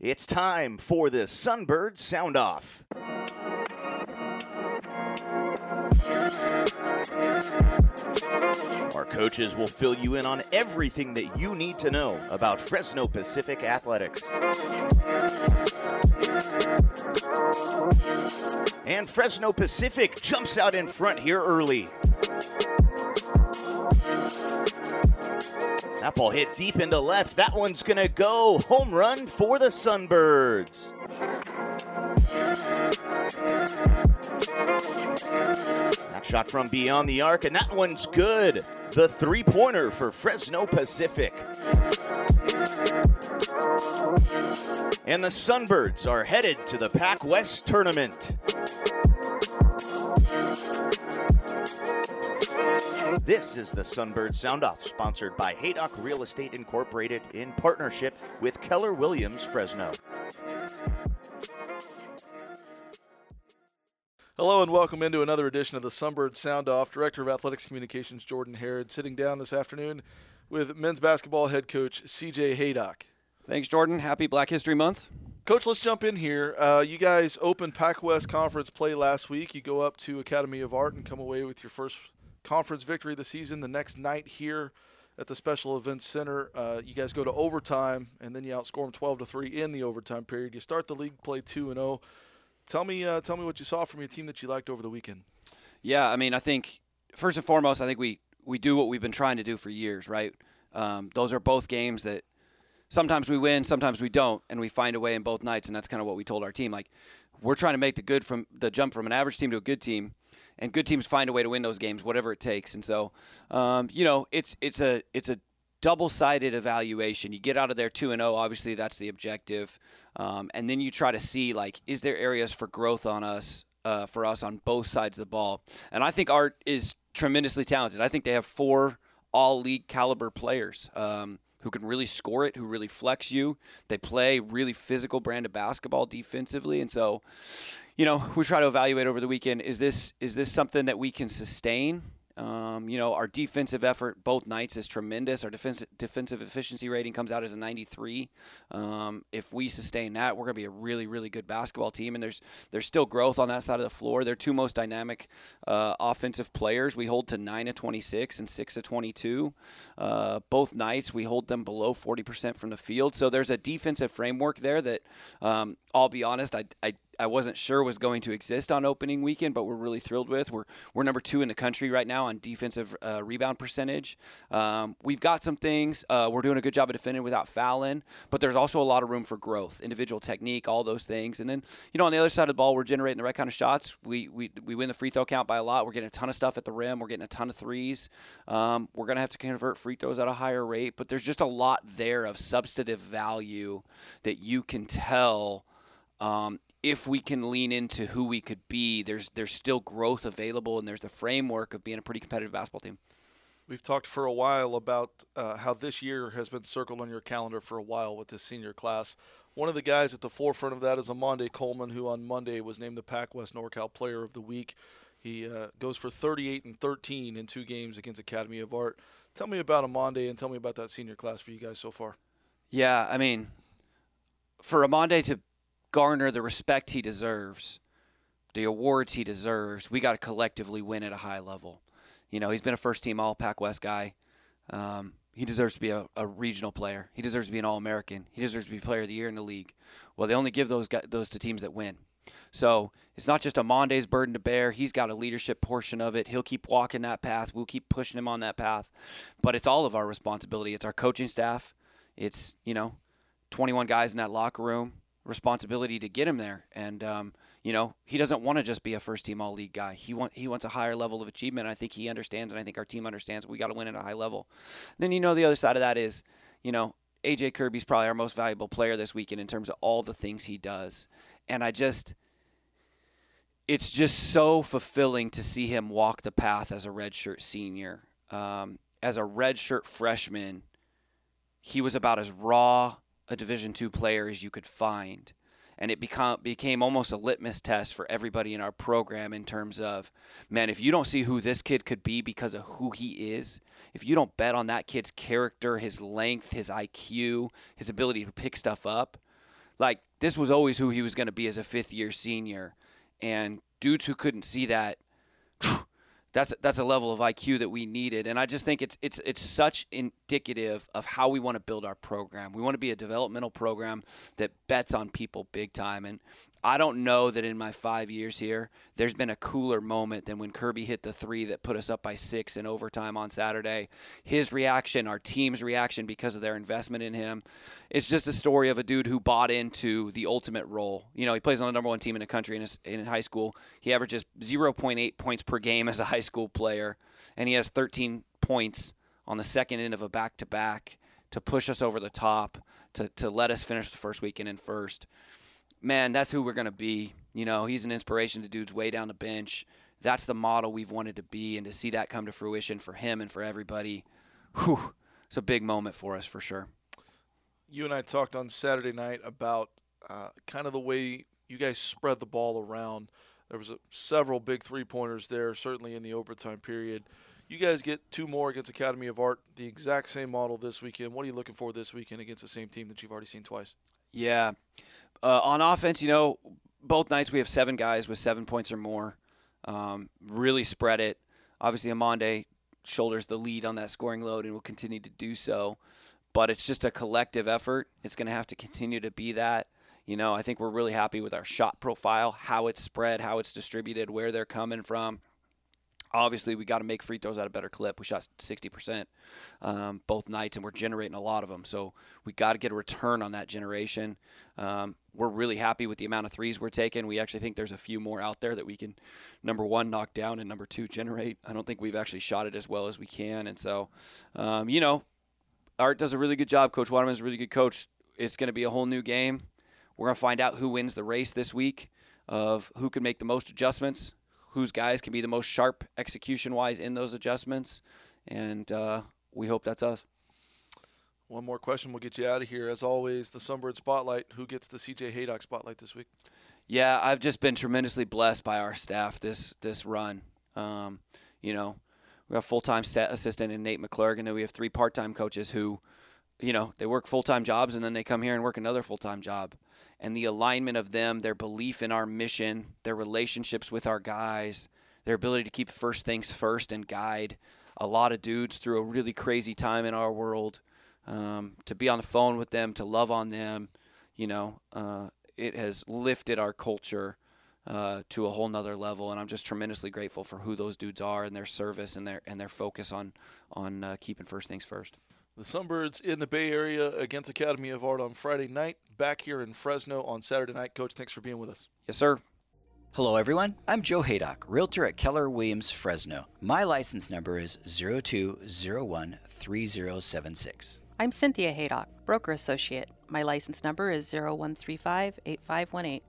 It's time for the Sunbird Sound Off. Our coaches will fill you in on everything that you need to know about Fresno Pacific athletics. And Fresno Pacific jumps out in front here early. That ball hit deep into left. That one's going to go. Home run for the Sunbirds. That shot from beyond the arc, and that one's good. The three pointer for Fresno Pacific. And the Sunbirds are headed to the Pac West tournament. This is the Sunbird Sound Off, sponsored by Haydock Real Estate Incorporated in partnership with Keller Williams Fresno. Hello and welcome into another edition of the Sunbird Sound Off. Director of Athletics Communications Jordan Harrod sitting down this afternoon with men's basketball head coach CJ Haydock. Thanks, Jordan. Happy Black History Month. Coach, let's jump in here. Uh, you guys opened Pac West Conference play last week. You go up to Academy of Art and come away with your first conference victory of the season. The next night here at the Special Events Center, uh, you guys go to overtime, and then you outscore them 12 to three in the overtime period. You start the league play two and zero. Tell me, uh, tell me what you saw from your team that you liked over the weekend. Yeah, I mean, I think first and foremost, I think we we do what we've been trying to do for years, right? Um, those are both games that sometimes we win, sometimes we don't, and we find a way in both nights, and that's kind of what we told our team. Like, we're trying to make the good from the jump from an average team to a good team, and good teams find a way to win those games, whatever it takes. And so, um, you know, it's it's a it's a double-sided evaluation. You get out of there two and zero. Obviously, that's the objective, um, and then you try to see like, is there areas for growth on us uh, for us on both sides of the ball? And I think Art is tremendously talented. I think they have four all-league caliber players. Um, who can really score it, who really flex you. They play really physical brand of basketball defensively, and so you know, we try to evaluate over the weekend: is this is this something that we can sustain? Um, you know, our defensive effort both nights is tremendous. Our defense, defensive efficiency rating comes out as a 93. Um, if we sustain that, we're going to be a really, really good basketball team. And there's there's still growth on that side of the floor. They're two most dynamic uh, offensive players. We hold to nine of 26 and six of 22. Uh, both nights we hold them below 40% from the field. So there's a defensive framework there that, um, I'll be honest, I, I I wasn't sure was going to exist on opening weekend, but we're really thrilled with. We're we're number two in the country right now on defensive uh, rebound percentage. Um, we've got some things. Uh, we're doing a good job of defending without fouling, but there's also a lot of room for growth, individual technique, all those things. And then you know on the other side of the ball, we're generating the right kind of shots. We we we win the free throw count by a lot. We're getting a ton of stuff at the rim. We're getting a ton of threes. Um, we're gonna have to convert free throws at a higher rate, but there's just a lot there of substantive value that you can tell. Um, if we can lean into who we could be, there's there's still growth available, and there's the framework of being a pretty competitive basketball team. We've talked for a while about uh, how this year has been circled on your calendar for a while with this senior class. One of the guys at the forefront of that is Amande Coleman, who on Monday was named the Pac West NorCal Player of the Week. He uh, goes for 38 and 13 in two games against Academy of Art. Tell me about Amande and tell me about that senior class for you guys so far. Yeah, I mean, for Amande to garner the respect he deserves, the awards he deserves, we got to collectively win at a high level. You know, he's been a first team All Pac West guy. Um, he deserves to be a, a, regional player. He deserves to be an All American. He deserves to be Player of the Year in the league. Well, they only give those those to teams that win. So it's not just Amande's burden to bear. He's got a leadership portion of it. He'll keep walking that path. We'll keep pushing him on that path. But it's all of our responsibility. It's our coaching staff. It's you know, 21 guys in that locker room responsibility to get him there. And um, you know, he doesn't want to just be a first team all league guy. He want he wants a higher level of achievement. I think he understands, and I think our team understands. We got to win at a high level. Then you know the other side of that is, you know, AJ Kirby's probably our most valuable player this weekend in terms of all the things he does. And I just it's just so fulfilling to see him walk the path as a redshirt senior. Um, as a redshirt freshman, he was about as raw a Division two player as you could find. And it become, became almost a litmus test for everybody in our program in terms of, man, if you don't see who this kid could be because of who he is, if you don't bet on that kid's character, his length, his IQ, his ability to pick stuff up, like this was always who he was going to be as a fifth year senior, and dudes who couldn't see that. That's that's a level of IQ that we needed, and I just think it's it's it's such indicative of how we want to build our program. We want to be a developmental program that bets on people big time, and I don't know that in my five years here, there's been a cooler moment than when Kirby hit the three that put us up by six in overtime on Saturday. His reaction, our team's reaction because of their investment in him. It's just a story of a dude who bought into the ultimate role. You know, he plays on the number one team in the country in, his, in high school. He averages 0.8 points per game as a high school player, and he has 13 points on the second end of a back to back to push us over the top, to, to let us finish the first weekend in first man, that's who we're going to be. You know, he's an inspiration to dudes way down the bench. That's the model we've wanted to be, and to see that come to fruition for him and for everybody, whew, it's a big moment for us for sure. You and I talked on Saturday night about uh, kind of the way you guys spread the ball around. There was a, several big three pointers there, certainly in the overtime period. You guys get two more against Academy of Art, the exact same model this weekend. What are you looking for this weekend against the same team that you've already seen twice? Yeah, uh, on offense, you know, both nights we have seven guys with seven points or more. Um, really spread it. Obviously, Amande shoulders the lead on that scoring load and will continue to do so. But it's just a collective effort. It's going to have to continue to be that. You know, I think we're really happy with our shot profile, how it's spread, how it's distributed, where they're coming from obviously we got to make free throws at a better clip. We shot 60% um, both nights, and we're generating a lot of them. So we got to get a return on that generation. Um, we're really happy with the amount of threes we're taking. We actually think there's a few more out there that we can, number one, knock down, and number two, generate. I don't think we've actually shot it as well as we can. And so, um, you know, Art does a really good job. Coach Waterman's a really good coach. It's going to be a whole new game. We're going to find out who wins the race this week of who can make the most adjustments whose guys can be the most sharp execution wise in those adjustments. And uh, we hope that's us. One more question, we'll get you out of here. As always, the Sunbird Spotlight. Who gets the CJ Haydock Spotlight this week? Yeah, I've just been tremendously blessed by our staff this this run. Um, you know, we have full time assistant in Nate McClurg, and then we have three part time coaches who, you know, they work full time jobs and then they come here and work another full time job and the alignment of them, their belief in our mission, their relationships with our guys, their ability to keep first things first and guide a lot of dudes through a really crazy time in our world. Um, to be on the phone with them, to love on them, you know, uh, it has lifted our culture uh, to a whole nother level, and I'm just tremendously grateful for who those dudes are and their service and their and their focus on on uh, keeping first things first. The Sunbirds in the Bay Area against Academy of Art on Friday night, back here in Fresno on Saturday night. Coach, thanks for being with us. Yes, sir. Hello, everyone. I'm Joe Haydock, Realtor at Keller Williams Fresno. My license number is 02013076. I'm Cynthia Haydock, Broker Associate. My license number is 01358518.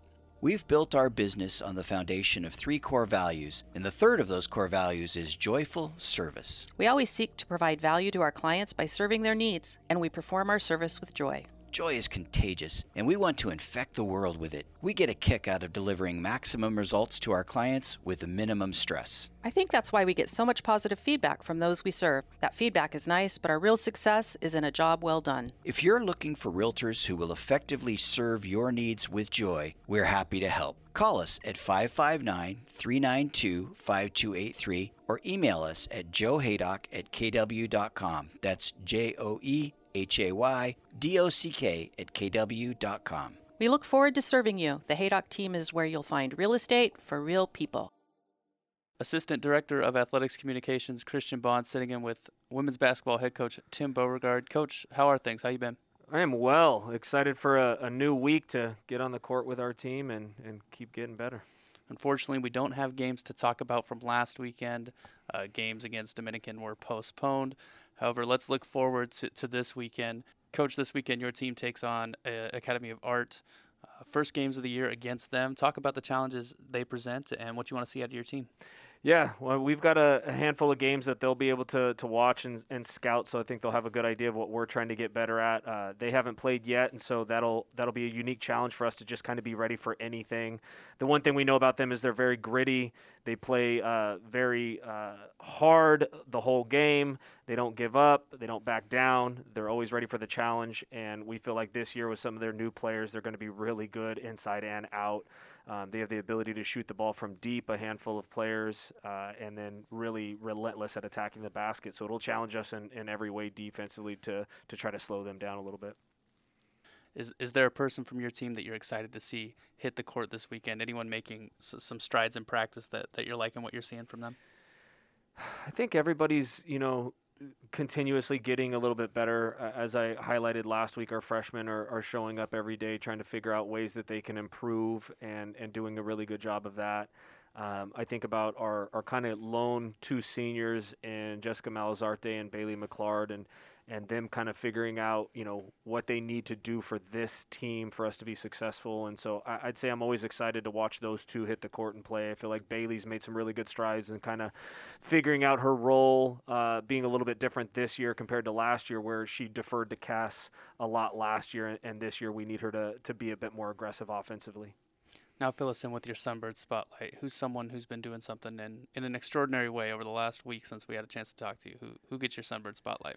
We've built our business on the foundation of three core values, and the third of those core values is joyful service. We always seek to provide value to our clients by serving their needs, and we perform our service with joy. Joy is contagious, and we want to infect the world with it. We get a kick out of delivering maximum results to our clients with minimum stress. I think that's why we get so much positive feedback from those we serve. That feedback is nice, but our real success is in a job well done. If you're looking for realtors who will effectively serve your needs with joy, we're happy to help. Call us at 559 392 5283 or email us at joehaydock at kw.com. That's J O E H A Y D O C K at kw.com. We look forward to serving you. The Haydock team is where you'll find real estate for real people. Assistant Director of Athletics Communications Christian Bond sitting in with women's basketball head coach Tim Beauregard. Coach, how are things? How you been? I am well. Excited for a, a new week to get on the court with our team and, and keep getting better. Unfortunately, we don't have games to talk about from last weekend. Uh, games against Dominican were postponed. However, let's look forward to, to this weekend. Coach, this weekend your team takes on uh, Academy of Art. Uh, first games of the year against them. Talk about the challenges they present and what you want to see out of your team. Yeah, well, we've got a, a, handful of games that they'll be able to, to watch and, and scout, so I think they'll have a good idea of what we're trying to get better at. Uh, they haven't played yet, and so that'll that'll be a unique challenge for us to just kind of be ready for anything. The one thing we know about them is they're very gritty. They play uh, very uh, hard the whole game. They don't give up. They don't back down. They're always ready for the challenge, and we feel like this year with some of their new players, they're going to be really good inside and out. Um, they have the ability to shoot the ball from deep, a handful of players, uh, and then really relentless at attacking the basket. So it'll challenge us in, in every way defensively to to try to slow them down a little bit. Is is there a person from your team that you're excited to see hit the court this weekend? Anyone making s- some strides in practice that, that you're liking what you're seeing from them? I think everybody's you know continuously getting a little bit better. Uh, as I highlighted last week, our freshmen are, are showing up every day trying to figure out ways that they can improve and, and doing a really good job of that. Um, I think about our, our kind of lone two seniors in Jessica Malazarte and Bailey McClard, and and them kind of figuring out, you know, what they need to do for this team for us to be successful. And so I, would say I'm always excited to watch those two hit the court and play. I feel like Bailey's made some really good strides and kind of figuring out her role, uh, being a little bit different this year compared to last year, where she deferred to Cass a lot last year, and, and this year we need her to to be a bit more aggressive offensively. Now fill us in with your Sunbird spotlight. Who's someone who's been doing something in, in an extraordinary way over the last week since we had a chance to talk to you? Who who gets your Sunbird spotlight?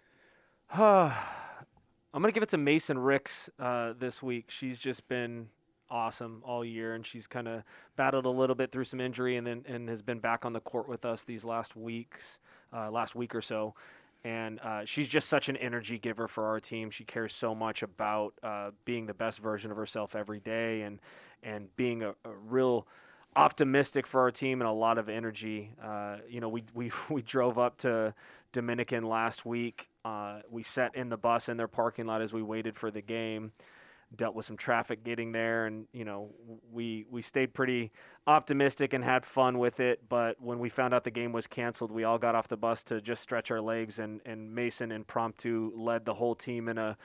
I'm gonna give it to Mason Ricks uh, this week. She's just been awesome all year, and she's kind of battled a little bit through some injury, and then and has been back on the court with us these last weeks, uh, last week or so. And uh, she's just such an energy giver for our team. She cares so much about uh, being the best version of herself every day, and and being a, a real optimistic for our team and a lot of energy. Uh, you know, we, we we drove up to Dominican last week. Uh, we sat in the bus in their parking lot as we waited for the game. Dealt with some traffic getting there, and you know we we stayed pretty optimistic and had fun with it. But when we found out the game was canceled, we all got off the bus to just stretch our legs, and and Mason impromptu led the whole team in a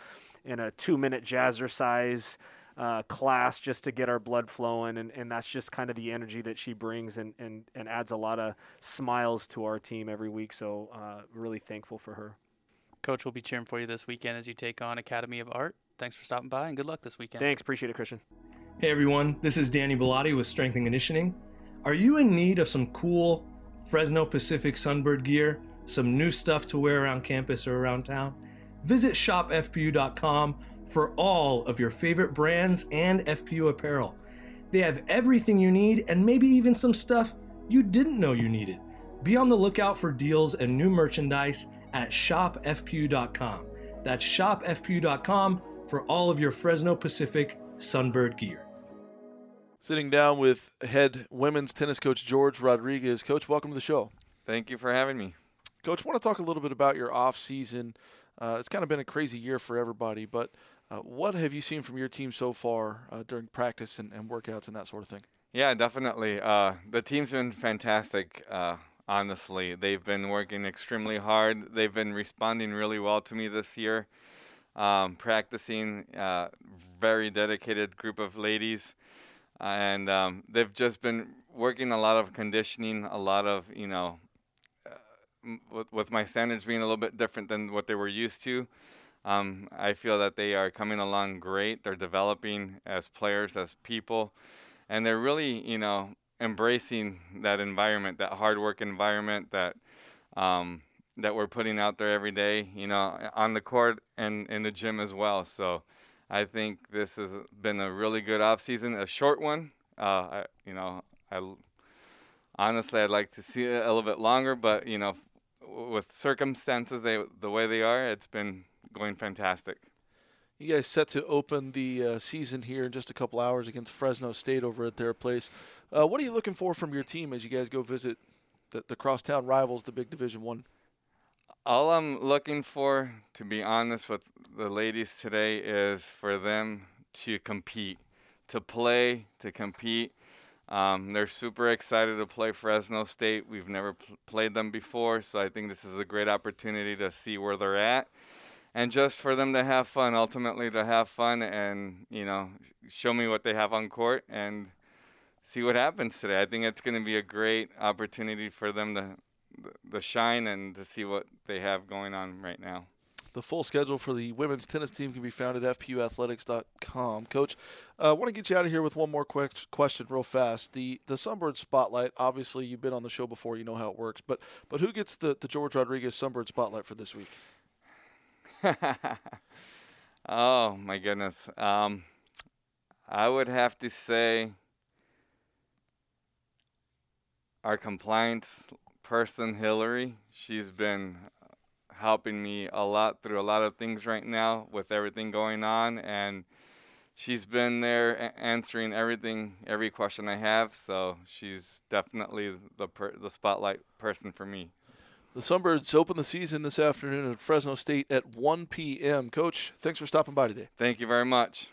in a two minute jazzercise uh, class just to get our blood flowing, and, and that's just kind of the energy that she brings and, and, and adds a lot of smiles to our team every week. So uh, really thankful for her. Coach will be cheering for you this weekend as you take on Academy of Art. Thanks for stopping by and good luck this weekend. Thanks, appreciate it, Christian. Hey everyone, this is Danny Bellotti with Strength and Conditioning. Are you in need of some cool Fresno Pacific Sunbird gear, some new stuff to wear around campus or around town? Visit shopfpu.com for all of your favorite brands and FPU apparel. They have everything you need and maybe even some stuff you didn't know you needed. Be on the lookout for deals and new merchandise at shopfpu.com. That's shopfpu.com for all of your Fresno Pacific Sunbird gear. Sitting down with head women's tennis coach George Rodriguez. Coach, welcome to the show. Thank you for having me. Coach, want to talk a little bit about your off season. Uh, it's kind of been a crazy year for everybody, but uh, what have you seen from your team so far uh, during practice and, and, workouts and that sort of thing? Yeah, definitely. Uh, the team's been fantastic. Honestly, they've been working extremely hard. They've been responding really well to me this year. Um, practicing, uh, very dedicated group of ladies, and um, they've just been working a lot of conditioning, a lot of you know, uh, with, with my standards being a little bit different than what they were used to. Um, I feel that they are coming along great. They're developing as players, as people, and they're really, you know, embracing that environment, that hard work environment that um, that we're putting out there every day. You know, on the court and in the gym as well. So, I think this has been a really good off season, a short one. Uh, I, you know, I honestly I'd like to see it a little bit longer, but you know, with circumstances they the way they are, it's been going fantastic. You guys set to open the uh, season here in just a couple hours against Fresno State over at their place. Uh, what are you looking for from your team as you guys go visit the, the crosstown rivals, the big Division One? All I'm looking for, to be honest with the ladies today, is for them to compete, to play, to compete. Um, they're super excited to play Fresno State. We've never pl- played them before, so I think this is a great opportunity to see where they're at and just for them to have fun ultimately to have fun and you know show me what they have on court and see what happens today. I think it's going to be a great opportunity for them to the shine and to see what they have going on right now. The full schedule for the women's tennis team can be found at fpuathletics.com. Coach, I uh, want to get you out of here with one more quick question, real fast. The the Sunbird Spotlight. Obviously, you've been on the show before. You know how it works. But but who gets the, the George Rodriguez Sunbird Spotlight for this week? oh my goodness. Um, I would have to say our compliance person, Hillary. She's been helping me a lot through a lot of things right now with everything going on, and she's been there a- answering everything, every question I have. So she's definitely the per- the spotlight person for me. The Sunbirds open the season this afternoon at Fresno State at 1 p.m. Coach, thanks for stopping by today. Thank you very much.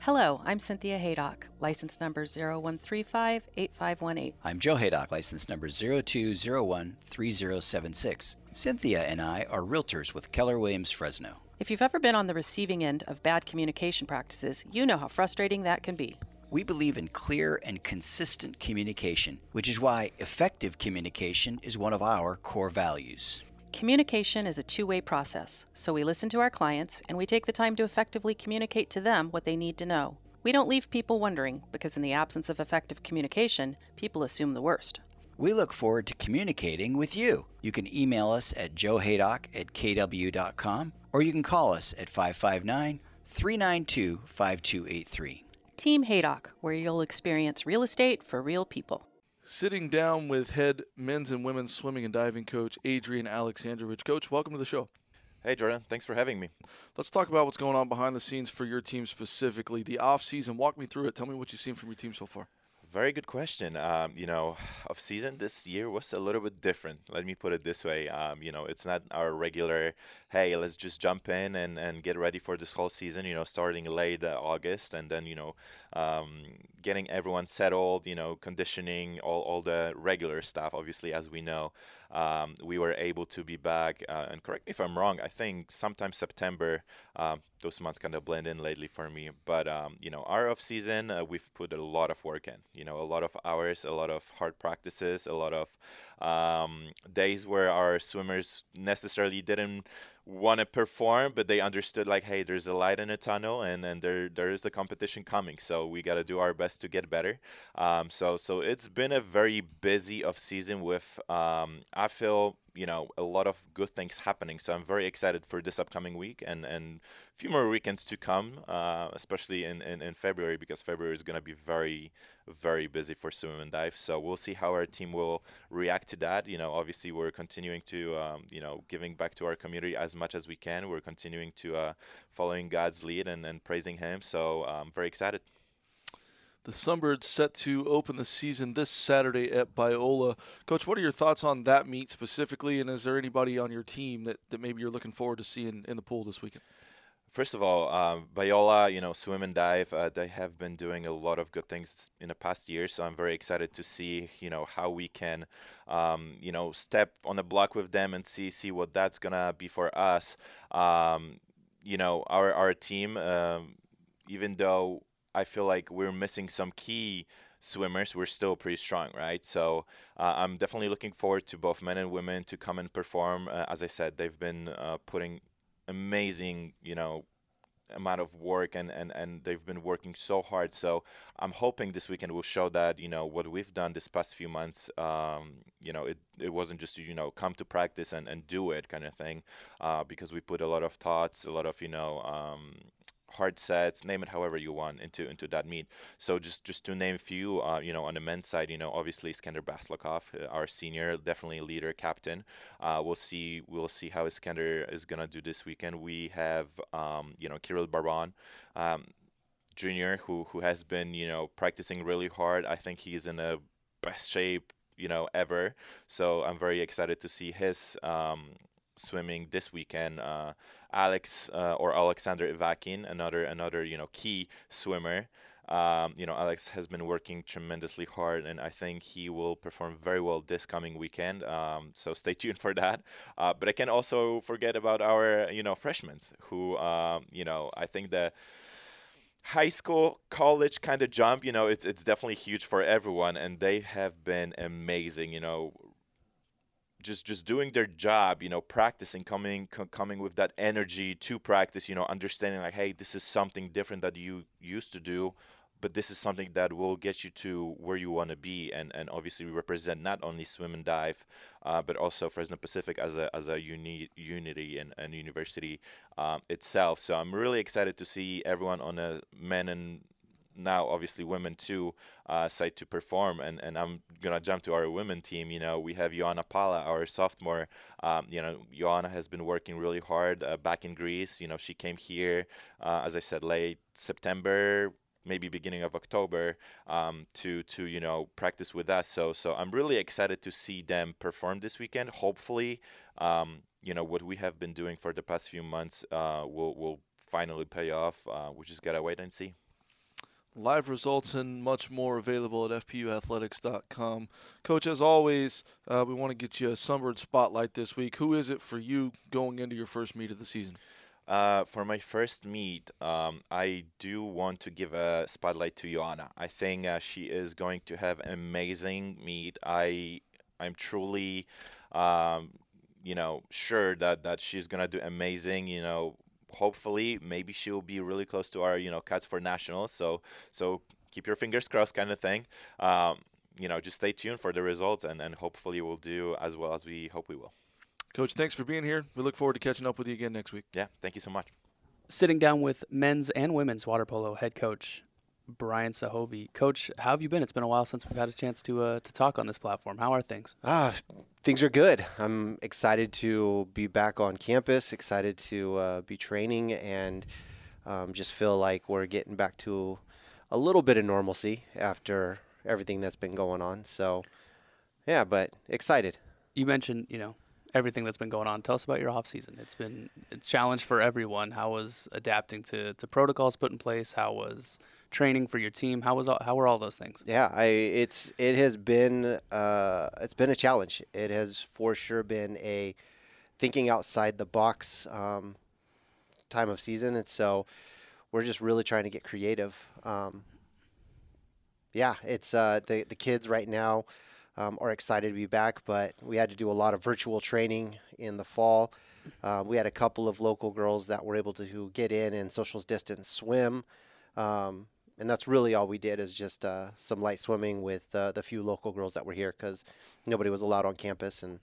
Hello, I'm Cynthia Haydock, license number 01358518. I'm Joe Haydock, license number 02013076. Cynthia and I are realtors with Keller Williams Fresno. If you've ever been on the receiving end of bad communication practices, you know how frustrating that can be. We believe in clear and consistent communication, which is why effective communication is one of our core values. Communication is a two way process, so we listen to our clients and we take the time to effectively communicate to them what they need to know. We don't leave people wondering because, in the absence of effective communication, people assume the worst. We look forward to communicating with you. You can email us at joehaydock at kw.com or you can call us at 559 392 5283. Team Haydock, where you'll experience real estate for real people sitting down with head men's and women's swimming and diving coach Adrian Alexandrovich. Coach, welcome to the show. Hey, Jordan. Thanks for having me. Let's talk about what's going on behind the scenes for your team specifically. The off season. Walk me through it. Tell me what you've seen from your team so far. Very good question. Um, you know, off season this year was a little bit different. Let me put it this way. Um, you know, it's not our regular, hey, let's just jump in and, and get ready for this whole season, you know, starting late uh, August and then, you know, um, getting everyone settled, you know, conditioning, all, all the regular stuff, obviously, as we know um, we were able to be back. Uh, and correct me if I'm wrong. I think sometime September. Um, those months kind of blend in lately for me. But um, you know, our off season, uh, we've put a lot of work in. You know, a lot of hours, a lot of hard practices, a lot of um, days where our swimmers necessarily didn't want to perform, but they understood like, hey, there's a light in a tunnel, and and there there is a competition coming. So we got to do our best to get better. Um, so so it's been a very busy off season with um, I feel you know a lot of good things happening. So I'm very excited for this upcoming week and and a few more weekends to come, uh, especially in, in in February because February is gonna be very very busy for swim and dive. So we'll see how our team will react to that. You know, obviously we're continuing to um, you know giving back to our community as much as we can. We're continuing to uh, following God's lead and and praising Him. So I'm um, very excited. The Sunbirds set to open the season this Saturday at Biola. Coach, what are your thoughts on that meet specifically? And is there anybody on your team that, that maybe you're looking forward to seeing in the pool this weekend? First of all, um, Biola, you know, swim and dive, uh, they have been doing a lot of good things in the past year. So I'm very excited to see, you know, how we can, um, you know, step on the block with them and see see what that's gonna be for us. Um, you know, our our team, um, even though I feel like we're missing some key swimmers, we're still pretty strong, right? So uh, I'm definitely looking forward to both men and women to come and perform. Uh, as I said, they've been uh, putting amazing, you know, amount of work and, and, and they've been working so hard. So I'm hoping this weekend will show that, you know, what we've done this past few months, um, you know, it, it wasn't just, you know, come to practice and, and do it kind of thing uh, because we put a lot of thoughts, a lot of, you know, um, hard sets, name it however you want into into that meet. So just just to name a few, uh, you know, on the men's side, you know, obviously Iskender Baslakov, uh, our senior, definitely leader, captain. Uh, we'll see we'll see how Iskender is gonna do this weekend. We have um, you know Kirill Baron. Um, junior who who has been you know practicing really hard i think he's in the best shape you know ever so i'm very excited to see his um, swimming this weekend. Uh, Alex uh, or Alexander Ivakin, another another you know key swimmer. Um, you know, Alex has been working tremendously hard, and I think he will perform very well this coming weekend. Um, so stay tuned for that. Uh, but I can also forget about our, you know, freshmen who, um, you know, I think the high school, college kind of jump, you know, it's it's definitely huge for everyone, and they have been amazing. You know, just just doing their job, you know, practicing, coming co- coming with that energy to practice. You know, understanding like, hey, this is something different that you used to do but this is something that will get you to where you want to be and and obviously we represent not only swim and dive uh, but also Fresno Pacific as a as a uni- unity and, and university um, itself so I'm really excited to see everyone on a men and now obviously women too uh, side to perform and, and I'm gonna jump to our women team you know we have Joanna Pala our sophomore um, you know Joanna has been working really hard uh, back in Greece you know she came here uh, as I said late September maybe beginning of October um, to to you know practice with us. So so I'm really excited to see them perform this weekend. Hopefully, um, you know what we have been doing for the past few months uh, will will finally pay off. Uh, we just gotta wait and see. Live results and much more available at fpuathletics.com. Coach, as always, uh, we want to get you a Sunbird spotlight this week. Who is it for you going into your first meet of the season? Uh, for my first meet, um, I do want to give a spotlight to Joanna. I think uh, she is going to have an amazing meet. I I'm truly, um, you know, sure that that she's gonna do amazing. You know, hopefully, maybe she will be really close to our you know Cats for Nationals. So so keep your fingers crossed, kind of thing. Um, you know, just stay tuned for the results, and and hopefully we'll do as well as we hope we will. Coach, thanks for being here. We look forward to catching up with you again next week. Yeah, thank you so much. Sitting down with men's and women's water polo head coach Brian Sahovi. Coach, how have you been? It's been a while since we've had a chance to uh, to talk on this platform. How are things? Ah, things are good. I'm excited to be back on campus. Excited to uh, be training, and um, just feel like we're getting back to a little bit of normalcy after everything that's been going on. So, yeah, but excited. You mentioned, you know, everything that's been going on. Tell us about your off season. It's been it's challenge for everyone. How was adapting to, to protocols put in place? How was training for your team? How was all, how were all those things? Yeah, I it's it has been uh, it's been a challenge. It has for sure been a thinking outside the box um, time of season, and so we're just really trying to get creative. Um, yeah, it's uh, the the kids right now um, are excited to be back, but we had to do a lot of virtual training in the fall. Uh, we had a couple of local girls that were able to get in and social distance swim. Um, and that's really all we did is just uh, some light swimming with uh, the few local girls that were here because nobody was allowed on campus and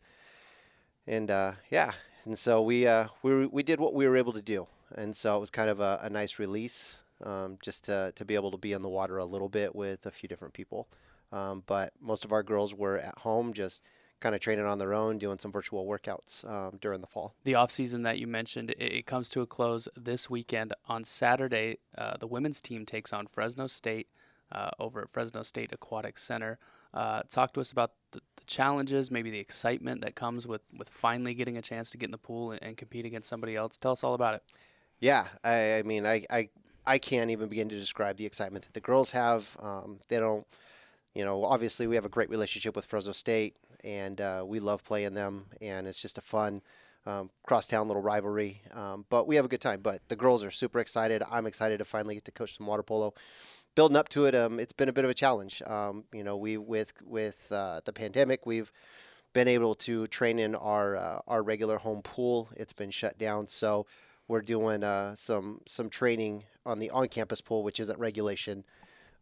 and uh, yeah. And so we uh, we we did what we were able to do. And so it was kind of a, a nice release um, just to to be able to be in the water a little bit with a few different people. Um, but most of our girls were at home just kind of training on their own, doing some virtual workouts um, during the fall. The off season that you mentioned, it, it comes to a close this weekend. On Saturday, uh, the women's team takes on Fresno State uh, over at Fresno State Aquatic Center. Uh, talk to us about the, the, challenges, maybe the excitement that comes with, with finally getting a chance to get in the pool and, and compete against somebody else. Tell us all about it. Yeah, I, I mean, I, I, I can't even begin to describe the excitement that the girls have. Um, they don't you know, obviously we have a great relationship with Fresno State and uh, we love playing them, and it's just a fun um, crosstown little rivalry. Um, but we have a good time. But the girls are super excited. I'm excited to finally get to coach some water polo. Building up to it, um, it's been a bit of a challenge. Um, you know, we with with uh, the pandemic, we've been able to train in our uh, our regular home pool. It's been shut down, so we're doing uh, some some training on the on-campus pool, which isn't regulation.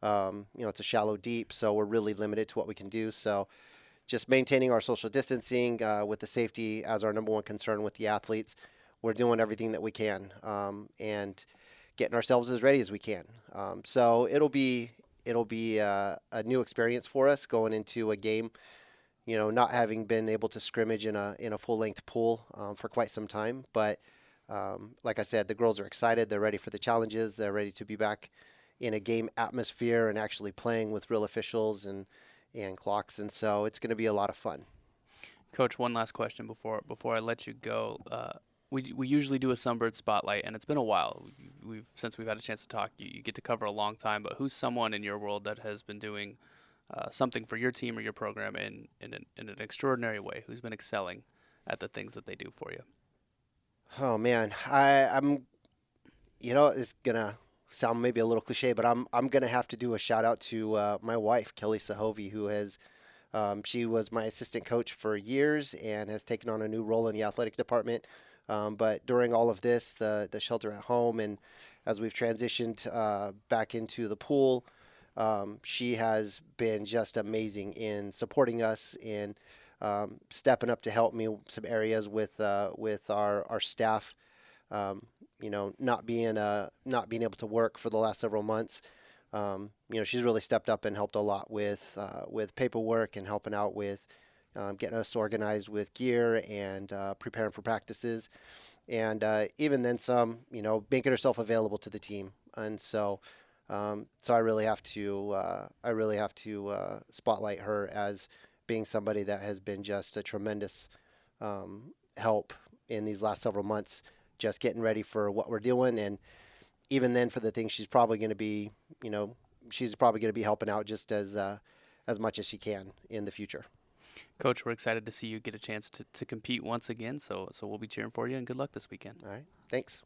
Um, you know, it's a shallow deep, so we're really limited to what we can do. So just maintaining our social distancing uh, with the safety as our number one concern with the athletes. We're doing everything that we can um, and getting ourselves as ready as we can. Um, so it'll be it'll be uh, a new experience for us going into a game. You know, not having been able to scrimmage in a in a full length pool um, for quite some time, but um, like I said, the girls are excited. They're ready for the challenges. They're ready to be back in a game atmosphere and actually playing with real officials and and clocks, and so it's going to be a lot of fun. Coach, one last question before before I let you go. Uh, we we usually do a Sunbird spotlight, and it's been a while. We've since we've had a chance to talk. You, you get to cover a long time, but who's someone in your world that has been doing uh, something for your team or your program in in an, in an extraordinary way? Who's been excelling at the things that they do for you? Oh man, I I'm, you know, it's gonna sound maybe a little cliche, but I'm I'm gonna have to do a shout out to uh, my wife Kelly Sahovi, who has um, she was my assistant coach for years and has taken on a new role in the athletic department. Um, but during all of this, the the shelter at home, and as we've transitioned uh, back into the pool, um, she has been just amazing in supporting us in um, stepping up to help me some areas with uh, with our our staff. Um, you know, not being uh, not being able to work for the last several months. Um, you know, she's really stepped up and helped a lot with uh, with paperwork and helping out with um, getting us organized with gear and uh, preparing for practices, and uh, even then some. You know, making herself available to the team, and so. Um, so I really have to uh, I really have to uh, spotlight her as being somebody that has been just a tremendous um, help in these last several months, just getting ready for what we're doing, and even then for the things she's probably going to be, you know, she's probably going to be helping out just as uh, as much as she can in the future. Coach, we're excited to see you get a chance to, to compete once again. So so we'll be cheering for you and good luck this weekend. All right, thanks.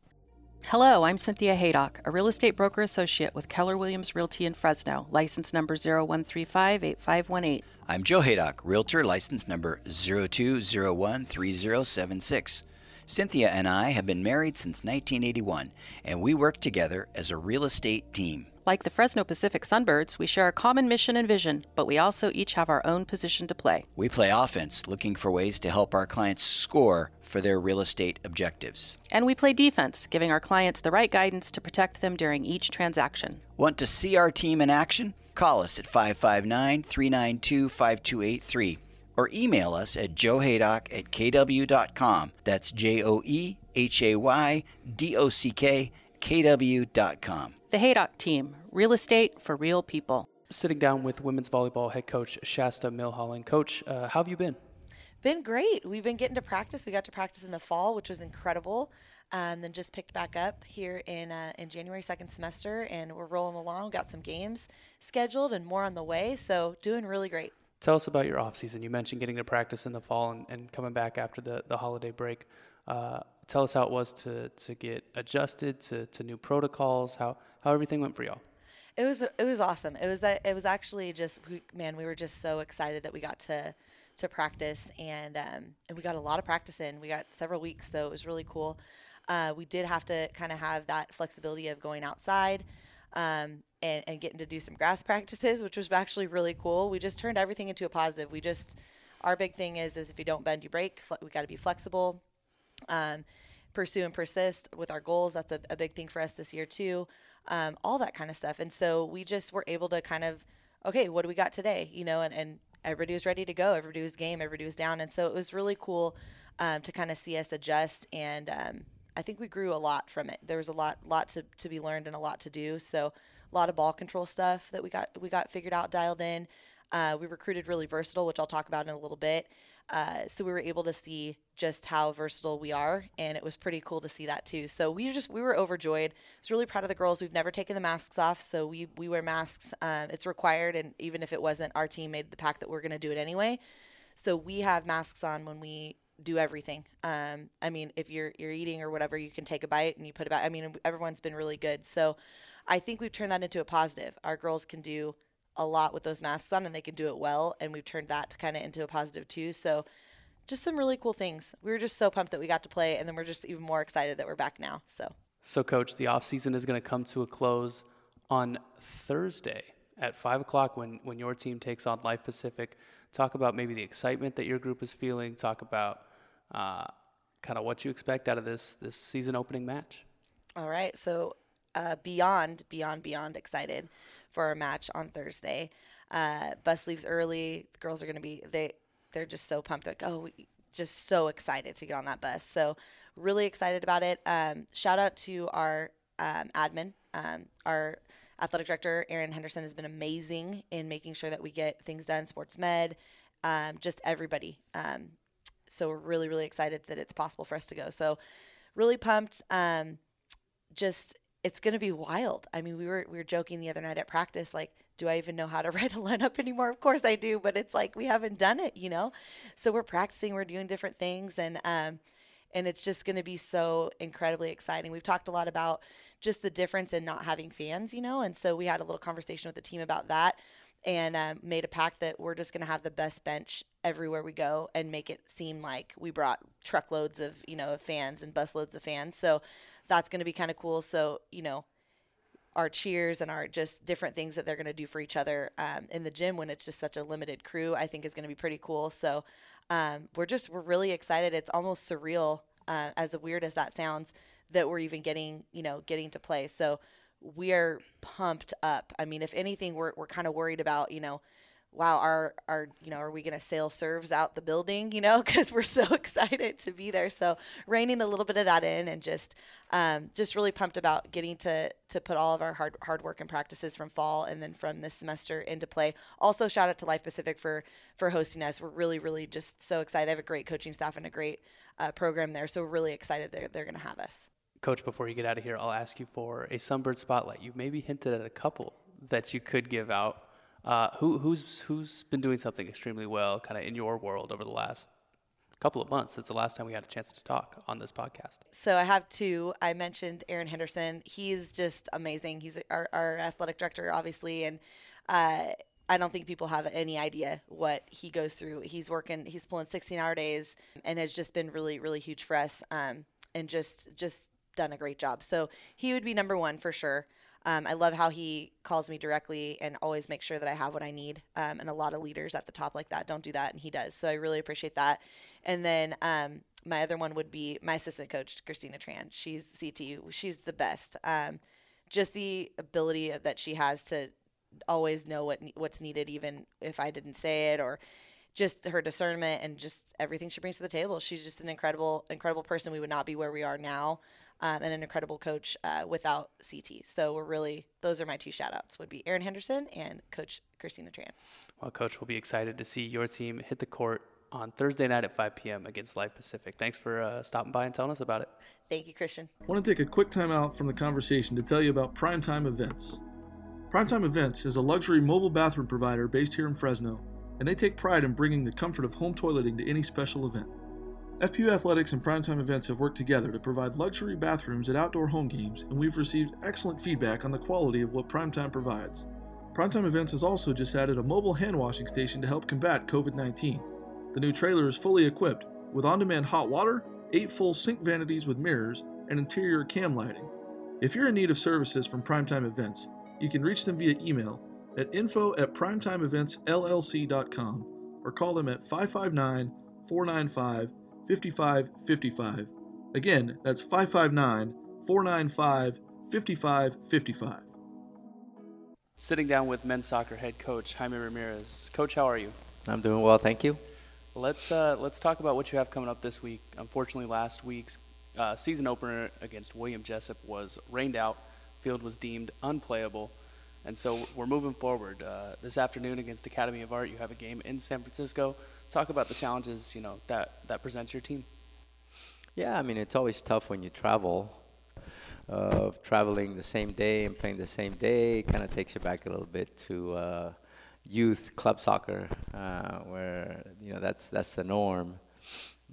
Hello, I'm Cynthia Haydock, a real estate broker associate with Keller Williams Realty in Fresno, license number 01358518. I'm Joe Haydock, Realtor, license number 02013076. Cynthia and I have been married since 1981, and we work together as a real estate team. Like the Fresno Pacific Sunbirds, we share a common mission and vision, but we also each have our own position to play. We play offense, looking for ways to help our clients score for their real estate objectives. And we play defense, giving our clients the right guidance to protect them during each transaction. Want to see our team in action? Call us at 559 392 5283 or email us at joehaydock at kw.com. That's J O E H A Y D O C K kw.com. The Haydock Team, real estate for real people. Sitting down with women's volleyball head coach Shasta Milholland. Coach, uh, how have you been? Been great. We've been getting to practice. We got to practice in the fall, which was incredible. Um, then just picked back up here in uh, in January second semester, and we're rolling along. Got some games scheduled and more on the way. So doing really great. Tell us about your off season. You mentioned getting to practice in the fall and, and coming back after the, the holiday break. Uh, tell us how it was to, to get adjusted to, to new protocols, how, how everything went for y'all. It was it was awesome. It was it was actually just man, we were just so excited that we got to to practice and um, and we got a lot of practice in. We got several weeks, so it was really cool. Uh, we did have to kind of have that flexibility of going outside um, and, and getting to do some grass practices, which was actually really cool. We just turned everything into a positive. We just our big thing is is if you don't bend, you break. We got to be flexible. Um, pursue and persist with our goals. That's a, a big thing for us this year too. Um, all that kind of stuff. And so we just were able to kind of, okay, what do we got today? You know, and, and everybody was ready to go. Everybody was game. Everybody was down. And so it was really cool um, to kind of see us adjust. And um, I think we grew a lot from it. There was a lot, lot to, to be learned and a lot to do. So a lot of ball control stuff that we got, we got figured out, dialed in. Uh, we recruited really versatile, which I'll talk about in a little bit. Uh, so we were able to see just how versatile we are, and it was pretty cool to see that too. So we just we were overjoyed. I was really proud of the girls. We've never taken the masks off, so we we wear masks. Um, it's required, and even if it wasn't, our team made the pact that we're going to do it anyway. So we have masks on when we do everything. Um, I mean, if you're you're eating or whatever, you can take a bite and you put it back. I mean, everyone's been really good. So I think we've turned that into a positive. Our girls can do a lot with those masks on and they can do it well and we've turned that to kind of into a positive too so just some really cool things we were just so pumped that we got to play and then we're just even more excited that we're back now so so coach the off season is going to come to a close on thursday at 5 o'clock when, when your team takes on life pacific talk about maybe the excitement that your group is feeling talk about uh, kind of what you expect out of this this season opening match all right so uh, beyond beyond beyond excited for our match on Thursday. Uh, bus leaves early. The girls are going to be they they're just so pumped. They're like, oh, just so excited to get on that bus. So really excited about it. Um, shout out to our um, admin, um, our athletic director Erin Henderson has been amazing in making sure that we get things done. Sports med, um, just everybody. Um, so we're really really excited that it's possible for us to go. So really pumped. Um, just it's going to be wild. I mean, we were we were joking the other night at practice like do I even know how to write a lineup anymore? Of course I do, but it's like we haven't done it, you know. So we're practicing, we're doing different things and um and it's just going to be so incredibly exciting. We've talked a lot about just the difference in not having fans, you know, and so we had a little conversation with the team about that and um, made a pact that we're just going to have the best bench everywhere we go and make it seem like we brought truckloads of you know fans and busloads of fans. So that's going to be kind of cool. So you know our cheers and our just different things that they're going to do for each other um, in the gym when it's just such a limited crew, I think is going to be pretty cool. So um, we're just we're really excited. It's almost surreal, uh, as weird as that sounds, that we're even getting you know getting to play. So we are pumped up. I mean, if anything, we're we're kind of worried about you know wow, our our you know, are we gonna sail serves out the building? You know, because we're so excited to be there. So reining a little bit of that in, and just um, just really pumped about getting to to put all of our hard hard work and practices from fall and then from this semester into play. Also, shout out to Life Pacific for for hosting us. We're really really just so excited. They have a great coaching staff and a great uh, program there. So we're really excited they're they're gonna have us. Coach, before you get out of here, I'll ask you for a Sunbird spotlight. You maybe hinted at a couple that you could give out uh, who, who's who's been doing something extremely well, kind of in your world over the last couple of months since the last time we had a chance to talk on this podcast? So I have two. I mentioned Aaron Henderson. He's just amazing. He's our, our athletic director, obviously, and uh, I don't think people have any idea what he goes through. He's working. He's pulling 16-hour days, and has just been really, really huge for us, um, and just just done a great job. So he would be number one for sure. Um, I love how he calls me directly and always makes sure that I have what I need. Um, and a lot of leaders at the top like that don't do that, and he does. So I really appreciate that. And then um, my other one would be my assistant coach, Christina Tran. She's CT. She's the best. Um, just the ability that she has to always know what what's needed, even if I didn't say it, or just her discernment and just everything she brings to the table. She's just an incredible, incredible person. We would not be where we are now um, and an incredible coach uh, without CT. So we're really those are my two shout outs would be Aaron Henderson and Coach Christina Tran. Well, Coach, we'll be excited to see your team hit the court on Thursday night at 5 p.m. against Life Pacific. Thanks for uh, stopping by and telling us about it. Thank you, Christian. I want to take a quick time out from the conversation to tell you about Primetime Events. Primetime Events is a luxury mobile bathroom provider based here in Fresno, and they take pride in bringing the comfort of home toileting to any special event. FPU Athletics and Primetime Events have worked together to provide luxury bathrooms at outdoor home games, and we've received excellent feedback on the quality of what Primetime provides. Primetime Events has also just added a mobile hand washing station to help combat COVID 19. The new trailer is fully equipped with on demand hot water, eight full sink vanities with mirrors, and interior cam lighting. If you're in need of services from Primetime Events, you can reach them via email at info at primetimeeventsllc.com or call them at 559 495 5555. Again, that's 559 495 5555. Sitting down with men's soccer head coach Jaime Ramirez. Coach, how are you? I'm doing well, thank you. Let's uh, let's talk about what you have coming up this week. Unfortunately, last week's uh, season opener against William Jessup was rained out. Field was deemed unplayable, and so we're moving forward. Uh, this afternoon against Academy of Art, you have a game in San Francisco talk about the challenges you know that that presents your team. Yeah, I mean it's always tough when you travel. Of uh, traveling the same day and playing the same day kind of takes you back a little bit to uh, youth club soccer, uh, where you know that's that's the norm.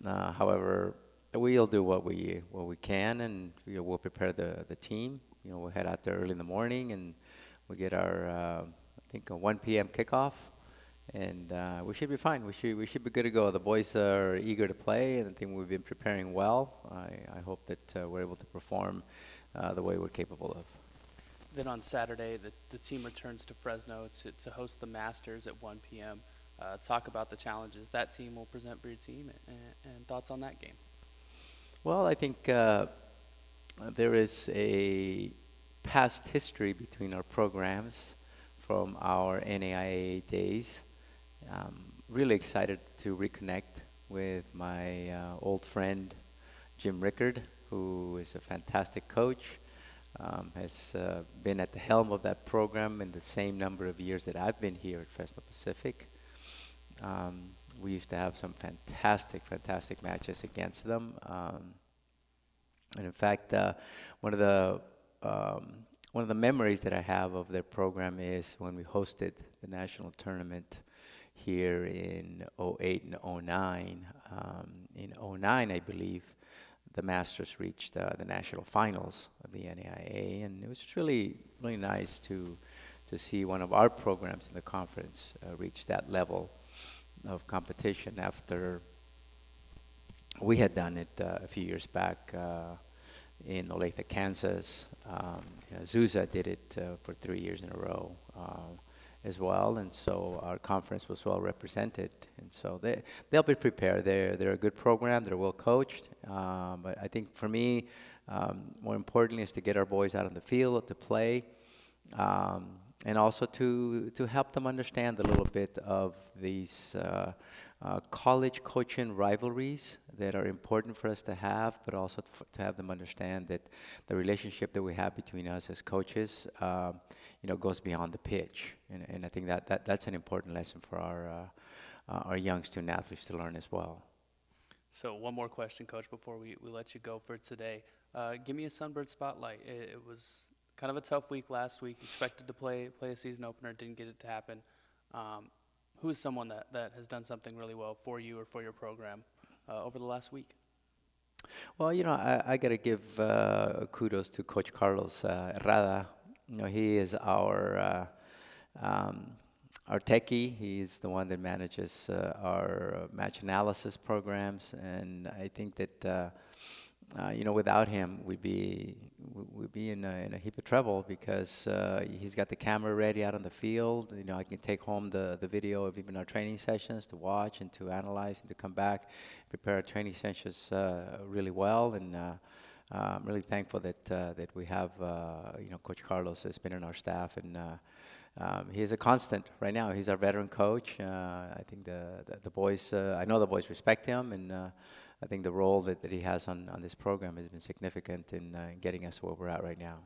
Uh, however, we'll do what we what we can, and you know, we'll prepare the the team. You know, we'll head out there early in the morning, and we get our uh, I think a 1 p.m. kickoff and uh, we should be fine. We should we should be good to go. The boys are eager to play, and I think we've been preparing well. I, I hope that uh, we're able to perform uh, the way we're capable of. Then on Saturday, the, the team returns to Fresno to, to host the Master's at 1 p.m. Uh, talk about the challenges that team will present for your team, and, and thoughts on that game. Well, I think uh, there is a past history between our programs from our NAIA days. Um, really excited to reconnect with my uh, old friend Jim Rickard, who is a fantastic coach. Um, has uh, been at the helm of that program in the same number of years that I've been here at Fresno Pacific. Um, we used to have some fantastic, fantastic matches against them. Um, and in fact, uh, one of the um, one of the memories that I have of their program is when we hosted the national tournament here in 08 and 09. Um, in 09, I believe, the Master's reached uh, the national finals of the NAIA, and it was just really really nice to to see one of our programs in the conference uh, reach that level of competition after we had done it uh, a few years back uh, in Olathe, Kansas. Um, you know, did it uh, for three years in a row uh, as well, and so our conference was well represented. And so they they'll be prepared. They're they're a good program. They're well coached. Um, but I think for me, um, more importantly, is to get our boys out on the field to play. Um, and also to to help them understand a little bit of these uh, uh, college coaching rivalries that are important for us to have, but also to have them understand that the relationship that we have between us as coaches, uh, you know, goes beyond the pitch. And, and I think that, that that's an important lesson for our uh, uh, our young student athletes to learn as well. So one more question, Coach, before we, we let you go for today. Uh, give me a Sunbird spotlight. It, it was kind of a tough week last week. Expected to play play a season opener, didn't get it to happen. Um, who is someone that, that has done something really well for you or for your program uh, over the last week? Well, you know, I, I got to give uh, kudos to Coach Carlos uh, Herrada. You know, he is our uh, um, our techie. He's the one that manages uh, our match analysis programs, and I think that uh, you know, without him, we'd be we'd be in a, in a heap of trouble because uh, he's got the camera ready out on the field. You know, I can take home the, the video of even our training sessions to watch and to analyze and to come back, prepare our training sessions uh, really well. And uh, I'm really thankful that uh, that we have uh, you know Coach Carlos has been in our staff and. Um, he is a constant right now. He's our veteran coach. I think the the, the boys. I know the boys respect him, and I think the role that, that he has on, on this program has been significant in uh, getting us where we're at right now.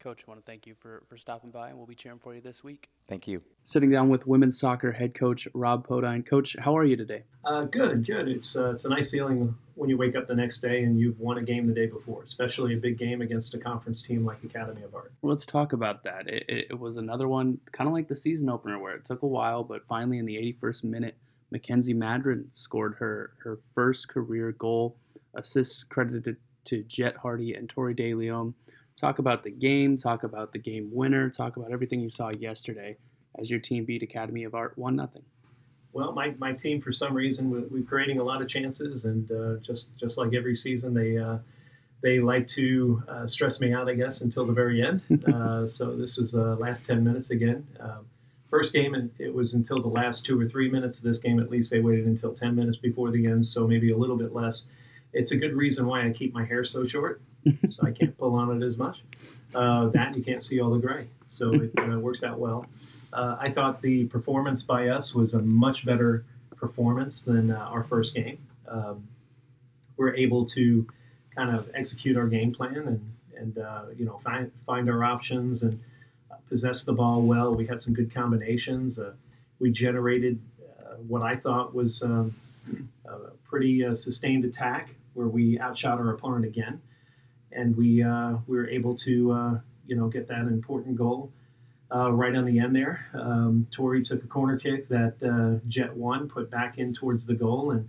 Coach, I want to thank you for, for stopping by, and we'll be cheering for you this week. Thank you. Sitting down with women's soccer head coach Rob Podine. Coach, how are you today? Uh, good, good. It's uh, it's a nice feeling when you wake up the next day and you've won a game the day before, especially a big game against a conference team like Academy of Art. Let's talk about that. It, it, it was another one, kind of like the season opener, where it took a while, but finally in the 81st minute, Mackenzie Madron scored her, her first career goal. Assists credited to Jet Hardy and Tori De Leon. Talk about the game, talk about the game winner, talk about everything you saw yesterday as your team beat Academy of Art 1 0. Well, my, my team, for some reason, we, we're creating a lot of chances, and uh, just just like every season, they uh, they like to uh, stress me out, I guess, until the very end. Uh, so this was the last 10 minutes again. Um, First game, and it was until the last two or three minutes. of This game, at least, they waited until 10 minutes before the end, so maybe a little bit less. It's a good reason why I keep my hair so short, so I can't pull on it as much. Uh, that you can't see all the gray, so it uh, works out well. Uh, I thought the performance by us was a much better performance than uh, our first game. Um, we're able to kind of execute our game plan and and uh, you know find find our options and possessed the ball well. We had some good combinations. Uh, we generated uh, what I thought was um, a pretty uh, sustained attack where we outshot our opponent again, and we uh, we were able to uh, you know get that important goal. Uh, right on the end there, um, Tori took a corner kick that Jet one put back in towards the goal, and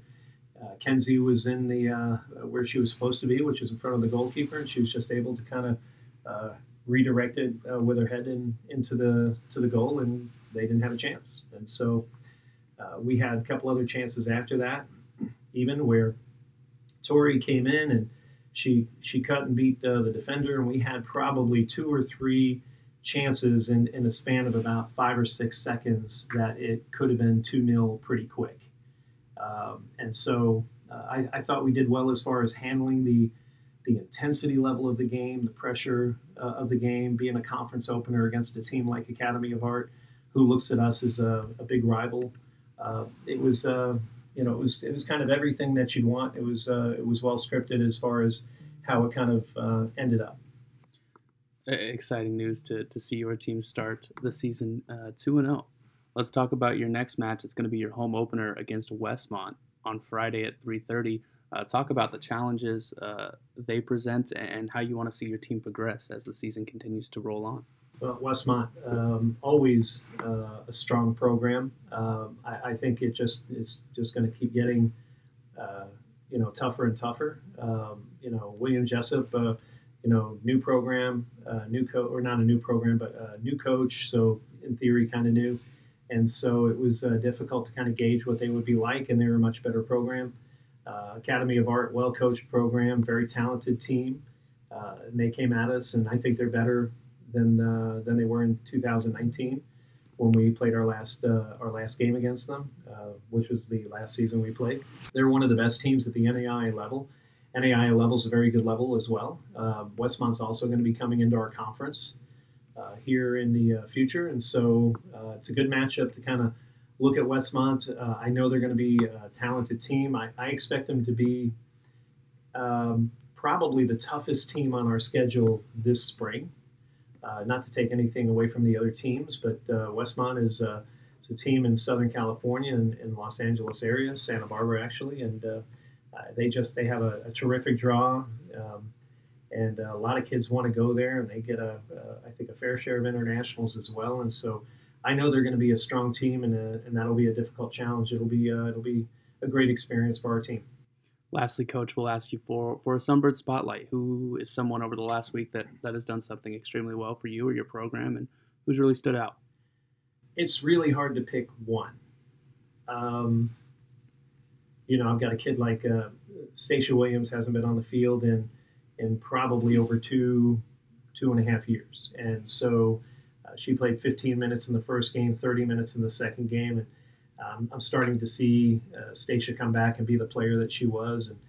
Kenzie was in the where she was supposed to be, which is in front of the goalkeeper, and she was just able to kind of redirected uh, with her head in, into the to the goal, and they didn't have a chance. And so uh, we had a couple other chances after that, even where Tori came in and she she cut and beat uh, the defender, and we had probably two or three chances in, in a span of about five or six seconds that it could have been 2 0 pretty quick. Um, and so uh, I, I, thought we did well as far as handling the the intensity level of the game, the pressure uh, of the game, being a conference opener against a team like Academy of Art, who looks at us as a, a big rival. Uh, it was, uh, you know, it was it was kind of everything that you'd want. It was uh, it was well scripted as far as how it kind of uh, ended up. Exciting news to, to see your team start the season uh, two and zero. Oh. Let's talk about your next match. It's going to be your home opener against Westmont on Friday at three thirty. Uh, talk about the challenges uh, they present and how you want to see your team progress as the season continues to roll on. Well, Westmont, um, always uh, a strong program. Um, I, I, think it just is just going to keep getting, uh, you know, tougher and tougher. Um, you know, William Jessup, uh, you know, new program, uh, new coach, or not a new program, but new coach. So in theory, kind of new. And so it was difficult to kind of gauge what they would be like, and they were a much better program. Uh, Academy of Art, well coached program, very talented team. Uh, and they came at us, and I think they're better than uh, than they were in 2019 when we played our last uh, our last game against them, uh, which was the last season we played. They're one of the best teams at the NAIA level. NAIA level is a very good level as well. Uh, Westmont's also going to be coming into our conference uh, here in the future, and so it's a good matchup to kind of look at Westmont. I know they're going to be a talented team. I, I expect them to be um, probably the toughest team on our schedule this spring. Uh, not to take anything away from the other teams, but uh, Westmont is, uh, is, a team in Southern California and in Los Angeles area, Santa Barbara actually, and uh, uh, they just they have a, a terrific draw, um, and a lot of kids want to go there, and they get a I think a fair share of internationals as well, and so I know they're going to be a strong team, and, a, and that'll be a difficult challenge. It'll be it'll be a great experience for our team. Lastly, Coach, we'll ask you for, for a Sunbird Spotlight. Who is someone over the last week that, that has done something extremely well for you or your program, and who's really stood out? It's really hard to pick one. Um, you know, I've got a kid like uh, Stacia Williams hasn't been on the field in in probably over two two and a half years, and so uh, she played 15 minutes in the first game, 30 minutes in the second game, and um, I'm starting to see uh, Stacia come back and be the player that she was, and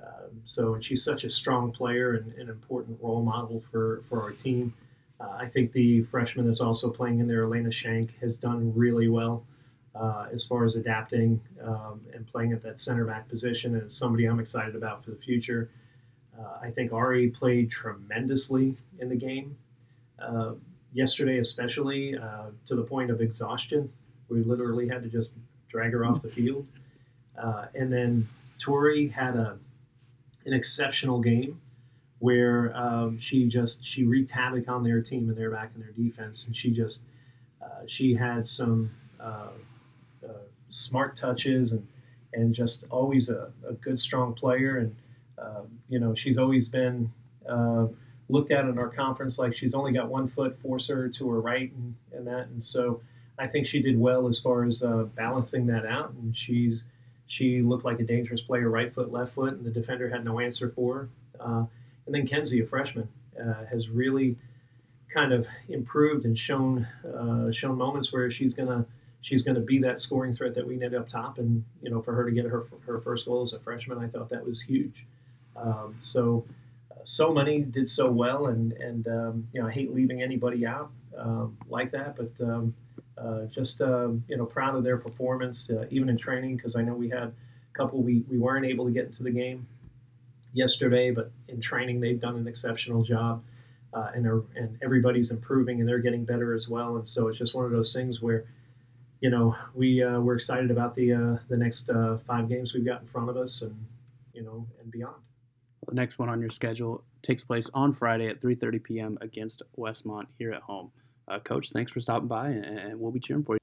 um, so and she's such a strong player and an important role model for for our team. Uh, I think the freshman that's also playing in there, Elena Shank, has done really well uh, as far as adapting um, and playing at that center back position, and it's somebody I'm excited about for the future. Uh, I think Ari played tremendously in the game uh, yesterday, especially uh, to the point of exhaustion. We literally had to just drag her off the field. Uh, and then Tori had a an exceptional game where um, she just she wreaked havoc on their team and their back and their defense, and she just uh, she had some uh, uh smart touches and and just always a, a good strong player and uh, you know she's always been uh, looked at in our conference like she's only got one foot force her to her right and, and that and so I think she did well as far as uh, balancing that out, and she's she looked like a dangerous player, right foot, left foot, and the defender had no answer for her. Uh, and then Kenzie, a freshman, uh, has really kind of improved and shown uh, shown moments where she's gonna she's gonna be that scoring threat that we need up top. And you know, for her to get her her first goal as a freshman, I thought that was huge. Um, so so many did so well, and and um, you know, I hate leaving anybody out um, like that, but um, uh, just um, you know proud of their performance, uh, even in training, because I know we had a couple we, we weren't able to get into the game yesterday, but in training they've done an exceptional job, uh, and and everybody's improving and they're getting better as well. And so it's just one of those things where, you know, we uh, we're excited about the uh, the next five games we've got in front of us, and you know, and beyond. The next one on your schedule takes place on Friday at 3:30 p.m. against Westmont here at home. Uh, Coach, thanks for stopping by, and we'll be cheering for you.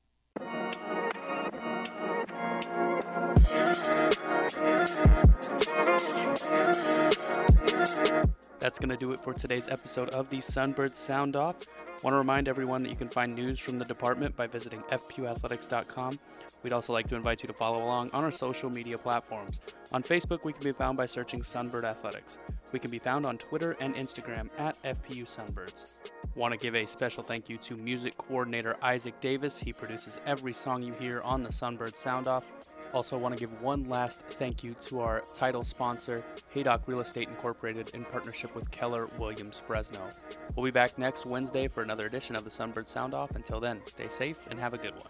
That's going to do it for today's episode of the Sunbird Sound Off. Want to remind everyone that you can find news from the department by visiting fpuathletics.com. We'd also like to invite you to follow along on our social media platforms. On Facebook, we can be found by searching Sunbird Athletics. We can be found on Twitter and Instagram at FPU Sunbirds. Want to give a special thank you to music coordinator Isaac Davis. He produces every song you hear on the Sunbird Sound Off. Also, want to give one last thank you to our title sponsor, Haydock Real Estate Incorporated, in partnership with Keller Williams Fresno. We'll be back next Wednesday for another edition of the Sunbird Sound Off. Until then, stay safe and have a good one.